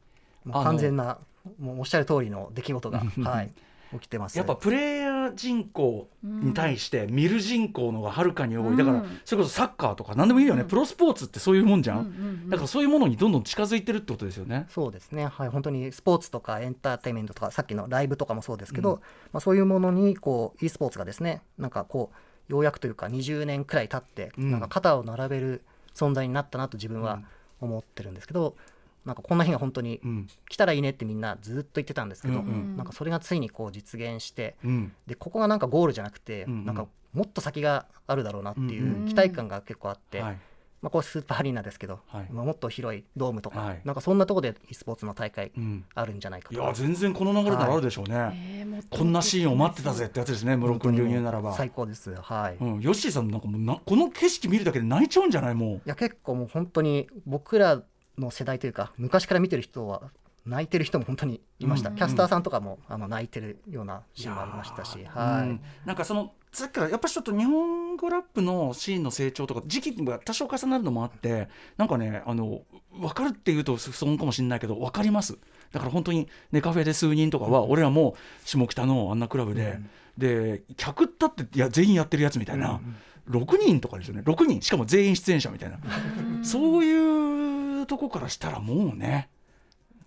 完全なもうおっしゃる通りの出来事が、はい、起きてます。やっぱプレイヤー人口に対して見る人口の方がはるかに多い。だからうんそれこそサッカーとか何でもいいよね。うん。プロスポーツってそういうもんじゃうんうんんだからそういうものにどんどん近づいてるってことですよね。そうですね、はい、本当にスポーツとかエンターテインメントとかさっきのライブとかもそうですけど、うん。まあ、そういうものにこう e スポーツがですねなんかこうようやくというか20年くらい経って、うん。なんか肩を並べる存在になったなと自分は思ってるんですけど、なんかこんな日が本当にうん。来たらいいねってみんなずっと言ってたんですけど、うんうん。なんかそれがついにこう実現してうん。でここがなんかゴールじゃなくて、うんうん。なんかもっと先があるだろうなっていうんうん。う期待感が結構あって、はい。まあ、こうスーパーアリーナですけど、はい。まあもっと広いドームとか、はい。なんかそんなところで e スポーツの大会うん。あるんじゃないかと。いや全然この流れならあるでしょうね。えーもっとこんなシーンを待ってたぜってやつですね室君流入ならば。最高ですはい、いうん、ヨッシーさんなんかもうなこの景色見るだけで泣いちゃうんじゃないもや結構もう本当に僕らの世代というか昔から見てる人は泣いてる人も本当にいました、うん。キャスターさんとかもあの泣いてるようなシーンもありましたし、う。はい、うん。なんかそのさっきからやっぱりちょっと日本語ラップのシーンの成長とか時期が多少重なるのもあってなんかねあの分かるっていうと不損かもしれないけど分かります。だから本当にネカフェで数人とかは俺らも下北のあんなクラブで、で客ったっていや全員やってるやつみたいな、6人とかですよね。6人。しかも全員出演者みたいな、そういうとこからしたらもうね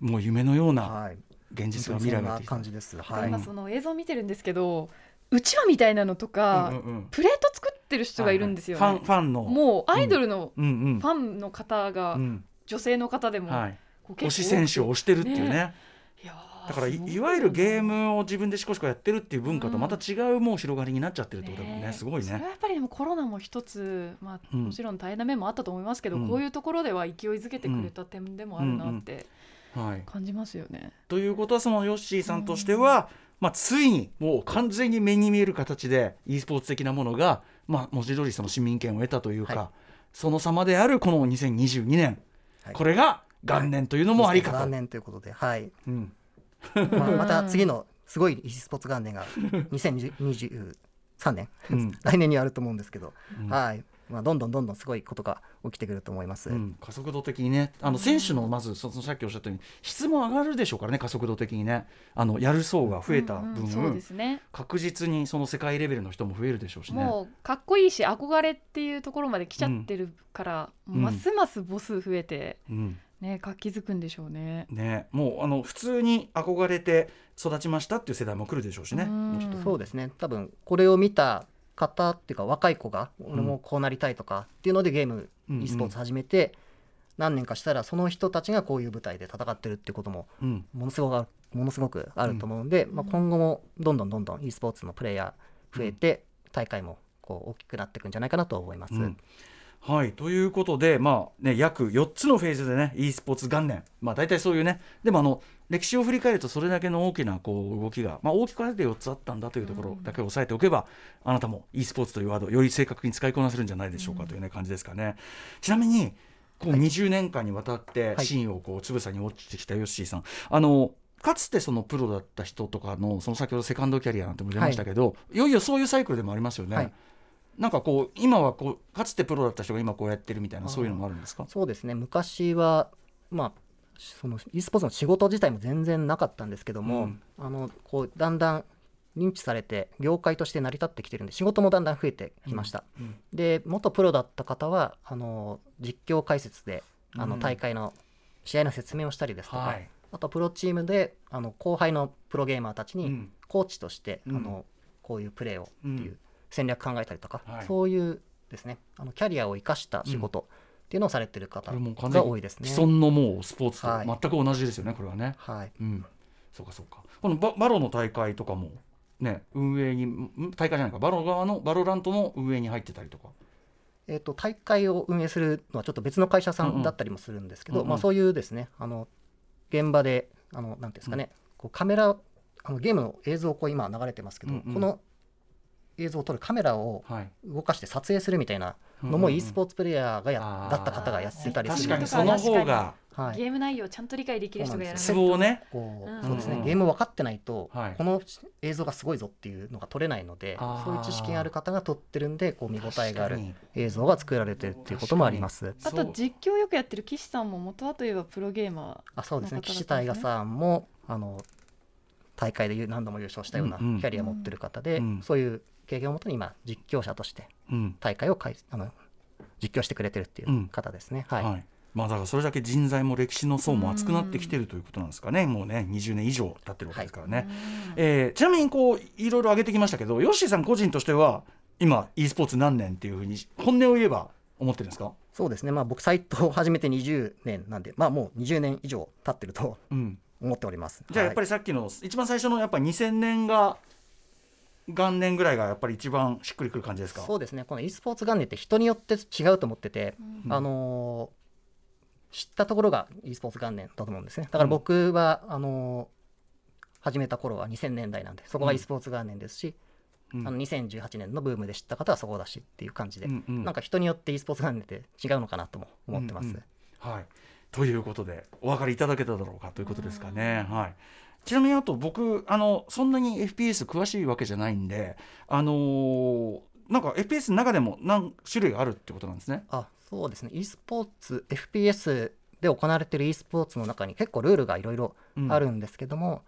もう夢のようなはい、現実がそんな未来がやってきた。感じです。はい。今その映像見てるんですけどうちわみたいなのとか、うんうん。うんプレート作ってる人がいるんですよね、はいはい。ファンファンの。もうアイドルのうん。うんファンの方が、うん。女性の方でも、はい、推し選手を推してるっていうね。ね。いやーだ。からいわゆるゲームを自分でしこしこやってるっていう文化とまた違うもう広がりになっちゃってるってことだもんね。ねすごいね。やっぱりでもコロナも一つ、まあ、うん。もちろん大変な面もあったと思いますけど、うんこういうところでは勢いづけてくれた点でもあるなってはい、感じますよね。ということはそのヨッシーさんとしては、まあ、ついにもう完全に目に見える形で e スポーツ的なものが、まあ、文字通りその市民権を得たというか、はい。その様であるこの2022年、はい。これが元年というのもありかと。残念ということではい。うんまあ、また次のすごい e スポーツ元年が [LAUGHS] 2023年、うん。来年にあると思うんですけど、うん。はい。まあ、どんどんどんどんすごいことが起きてくると思います。うん、加速度的にね。あの選手のまずそのさっきおっしゃったように質も上がるでしょうからね加速度的にね。あのやる層が増えた分、うんうん。そうですね。確実にその世界レベルの人も増えるでしょうしね。もうかっこいいし憧れっていうところまで来ちゃってるから、ん。ますます母数増えてうんね活気づくんでしょうね。ね、もうあの普通に憧れて育ちましたっていう世代も来るでしょうしね。うん。そうですね。多分これを見た方っていうか若い子が俺もこうなりたいとかっていうのでゲーム、うん e スポーツ始めて何年かしたらその人たちがこういう舞台で戦ってるっていうこともうん。ものすごくあるものすごくあると思うんで、まあ、今後もどんどんどんどん e スポーツのプレイヤー増えて大会もこう大きくなっていくんじゃないかなと思います。うんはいということで、まあね、約4つのフェーズでね e スポーツ元年、まあ、大体そういうね。でもあの歴史を振り返るとそれだけの大きなこう動きが、まあ、大きくあって4つあったんだというところだけを押さえておけば、あなたも e スポーツというワードをより正確に使いこなせるんじゃないでしょうかという、ね感じですかね。ちなみにこう20年間にわたってはい。シーンをこうつぶさに落ちてきたヨッシーさん、あのかつてそのプロだった人とかのその先ほどセカンドキャリアなんても出ましたけど、い、よいよそういうサイクルでもありますよね。はいなんかこう今はこうかつてプロだった人が今こうやってるみたいなそういうのもあるんですか？そうですね。昔はまあその e スポーツの仕事自体も全然なかったんですけども、うん。あのこうだんだん認知されて業界として成り立ってきてるんで仕事もだんだん増えてきました、うん。で元プロだった方はあの実況解説であうん。の大会の試合の説明をしたりですとか、はい。あとプロチームであの後輩のプロゲーマーたちにうん。コーチとして、うん。あのこういうプレーをってうん。いう戦略考えたりとか、はい。そういうですねあのキャリアを生かした仕事っていうのをされてる方が多いですね。既存のもうスポーツとはい。全く同じですよねこれはね。はい、うん、そうかそうか。このババロの大会とかもね運営にん大会じゃないか。バロ側のバロラントの運営に入ってたりとか。えー、と大会を運営するのはちょっと別の会社さうんだったりもするんですけど、うんうん。まあ、そういうですねあの現場であのなんですかね、こうカメラあのゲームの映像をこう今流れてますけど、うんうん。この映像を撮るカメラをはい、動かして撮影するみたいなのも e スポーツプレイヤーがやだった方がやってたりす。確かるんですにその方が。はい、ゲーム内容をちゃんと理解できる人がやらんそうですね、ゲーム分かってないと、はい。この映像がすごいぞっていうのが撮れないのでそういう知識がある方が撮ってるんでこう見応えがある映像が作られてるっていうこともあります。あと実況よくやってる岸さんも元はといえばプロゲーマあそうですね。岸大河さんもあの大会で何度も優勝したようなキャリアを持ってる方で、うん。そういう経験をもとに今実況者としてうん。大会をかいあの実況してくれてるっていう方ですね。はい、はい。まあだからそれだけ人材も歴史の層も厚くなってきてるということなんですかね、もうね20年以上経ってるわけですからね、えーちなみにこういろいろ挙げてきましたけどヨッシーさん個人としては今 e スポーツ何年っていうふうに本音を言えば思ってるんですか、そうですね。まあ僕サイトを始めて20年なんでまあもう20年以上経ってるとうん、思っております。じゃあやっぱり、りさっきの一番最初のやっぱ2000年が元年ぐらいがやっぱり一番しっくりくる感じですか？そうですね。この e スポーツ元年って人によって違うと思ってて、うん。あのー知ったところが e スポーツ元年だと思うんですね。だから僕は、あのー始めた頃は2000年代なんでそこが e スポーツ元年ですし、うん。あの2018年のブームで知った方はそこだしっていう感じで、うんうん。なんか人によって e スポーツ元年って違うのかなとも思ってます。うんうん。はい、ということでお分かりいただけただろうかということですかね。はいちなみにあと僕あのそんなに FPS 詳しいわけじゃないんであのーなんか FPS の中でも何種類あるってことなんですね？あそうですね。e スポーツ FPS で行われている e スポーツの中に結構ルールがいろいろうん。あるんですけども、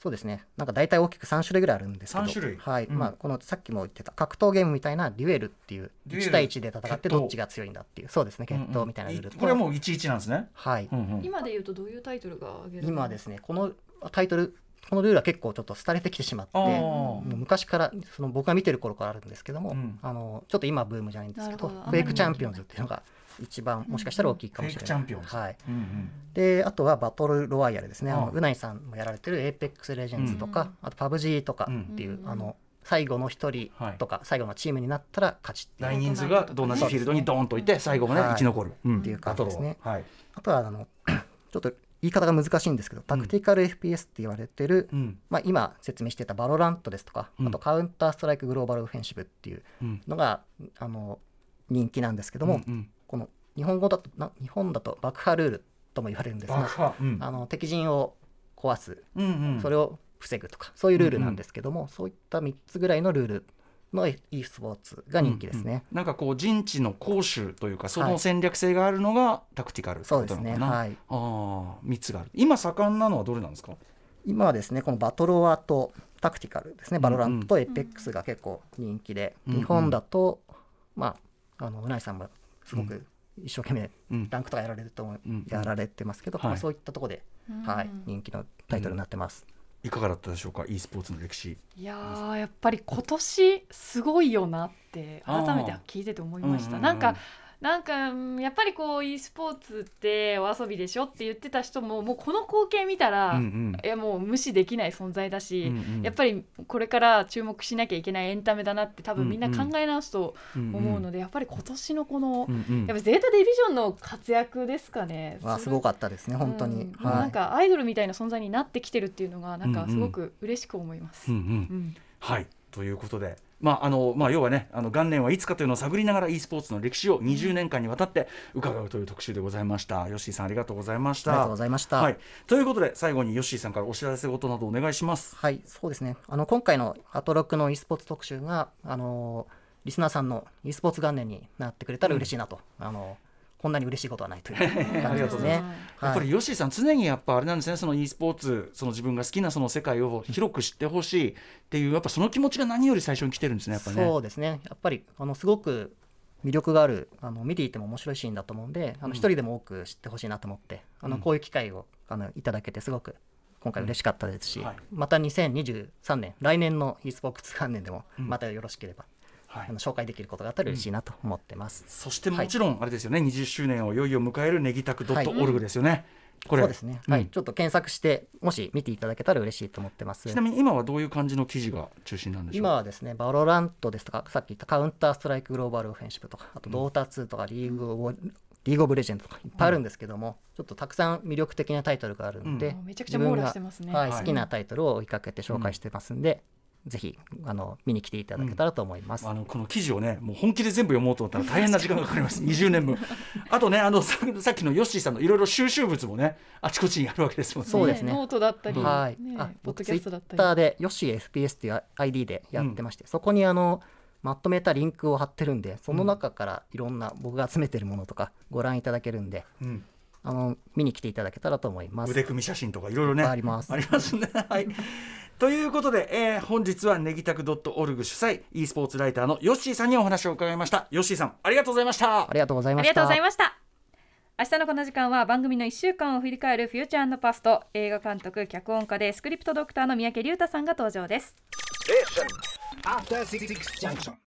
そうですね。なんか大体大きく3種類ぐらいあるんですけど。3種類。はい。うん。まあ、このさっきも言ってた格闘ゲームみたいなデュエルっていうデュエル1対1で戦ってどっちが強いんだっていう。そうですね。決闘みたいなルールと、いこれはもう11なんですね。はい、うんうん。今で言うとどういうタイトルが挙げる今ですねこのタイトルこのルールは結構ちょっと廃れてきてしまってもう昔からその僕が見てる頃からあるんですけども、うん。あのちょっと今ブームじゃないんですけどフェイクチャンピオンズっていうのが一番もしかしたら大きいかもしれない、フェイクチャンピオンズ。はい、うんうんであとはバトルロワイヤルですね。あああのうないさんもやられてる APEX レジェンズとか、うん。あと PUBG とかっていう、うん。あの最後の一人とか、最後のチームになったら勝ちっていう。大人数が同じフィールドにドーンといて最後まで生き残る、うん。っていう感じですね。はい。あとはあの [CLEARS THROAT] ちょっと言い方が難しいんですけどタクティカル FPS って言われてる、うん。まあ、今説明してたバロラントですとか、うん。あとカウンターストライクグローバルオフェンシブっていううん。のがあの人気なんですけども、うんうん。この日本語だとな日本だと爆破ルールとも言われるんですがあの敵陣を壊す、うんうん。それを防ぐとかそういうルールなんですけども、そういった3つぐらいのルールの e スポーツが人気ですね。なんかこう陣地の攻守というかそはい。の戦略性があるのがタクティカルってそうですことなのかな、ね。はい。ああ3つがある。今盛んなのはどれなんですか？今はですねこのバトロワとタクティカルですね。 VALORANT とうん Apex が結構人気で、うん日本だとまああのうないさんもすごく一生懸命うん。ランクとかやられると思う、うんやられてますけど、はい。まあそういったところで、はい、人気のタイトルになってます。いかがだったでしょうか？e スポーツの歴史。いやーやっぱり今年すごいよなって改めて聞いてて思いました。なんかなんかうんやっぱりこう e スポーツってお遊びでしょって言ってた人ももうこの光景見たら、うんうん。いやもう無視できない存在だし、うんうん。やっぱりこれから注目しなきゃいけないエンタメだなって多分みんな考え直すと思うので、やっぱり今年のこの、うんうん。やっぱゼータディビジョンの活躍ですかね。わあすごかったですね本当に、うん。はい。なんかアイドルみたいな存在になってきてるっていうのがなんかすごく嬉しく思います。うんうん。うん。はい。ということで。まああのまあ、要はねあの元年はいつかというのを探りながら e スポーツの歴史を20年間にわたって伺うという特集でございました吉井さんありがとうございましたありがとうございました。はい、ということで最後に吉井さんからお知らせ事などお願いしますはい、そうですね。あの今回のアトロックの e スポーツ特集があのリスナーさんの e スポーツ元年になってくれたら嬉しいなと、あのこんなに嬉しいことはないという感じですね。[LAUGHS] やっぱりはい吉井さん常にやっぱあれなんですね。その e スポーツその自分が好きなその世界を広く知ってほしいっていうやっぱその気持ちが何より最初に来てるんですねやっぱりね。そうですね。やっぱりあのすごく魅力があるあの見ていても面白いシーンだと思うんで、あの一人でも多く知ってほしいなと思って、あうん。のこういう機会をあのいただけてすごく今回嬉しかったですし、うんはい。また2023年来年の e スポーツ元年でもうん。またよろしければ、はいあの紹介できることがあったら嬉しいなと思ってます。そしてもちろんあれですよね、20周年をいよいよ迎えるネギタク .org ですよね、これ。そうですね、うん。はい、ちょっと検索して、もし見ていただけたら嬉しいと思ってます。ちなみに今はどういう感じの記事が中心なんでしょう？今はですね、 VALORANT ですとか、さっき言った Counter-Strike Global Offensive とか、あと Dota 2とか League of、League of Legends とかいっぱいあるんですけども、ちょっとたくさん魅力的なタイトルがあるんで、めちゃくちゃ網羅してますね。はい、はい。好きなタイトルを追いかけて紹介してますんで、ぜひあの見に来ていただけたらと思います。あのこの記事をねもう本気で全部読もうと思ったら大変な時間がかかります。[LAUGHS] 20年分。あとねあのささっきのヨッシーさんのいろいろ収集物もねあちこちにあるわけですもんね。そうですね。ノートだったり、はい、ねあポッド僕ツイッキャストだったり。ターでヨッシー FPS っていう ID でやってまして、そこにあのまとめたリンクを貼ってるんでその中からいろんな僕が集めてるものとかご覧いただけるんでうん。あの見に来ていただけたらと思います。腕組み写真とかいろいろね。あります。ありますね。はいということで、えー本日はネギタク .org 主催 e スポーツライターのヨッシーさんにお話を伺いましたヨッシーさんありがとうございましたありがとうございました。ありがとうございました。明日のこの時間は番組の1週間を振り返るフューチャーパスト映画監督脚本家でスクリプトドクターの三宅龍太さんが登場です After Six Junction.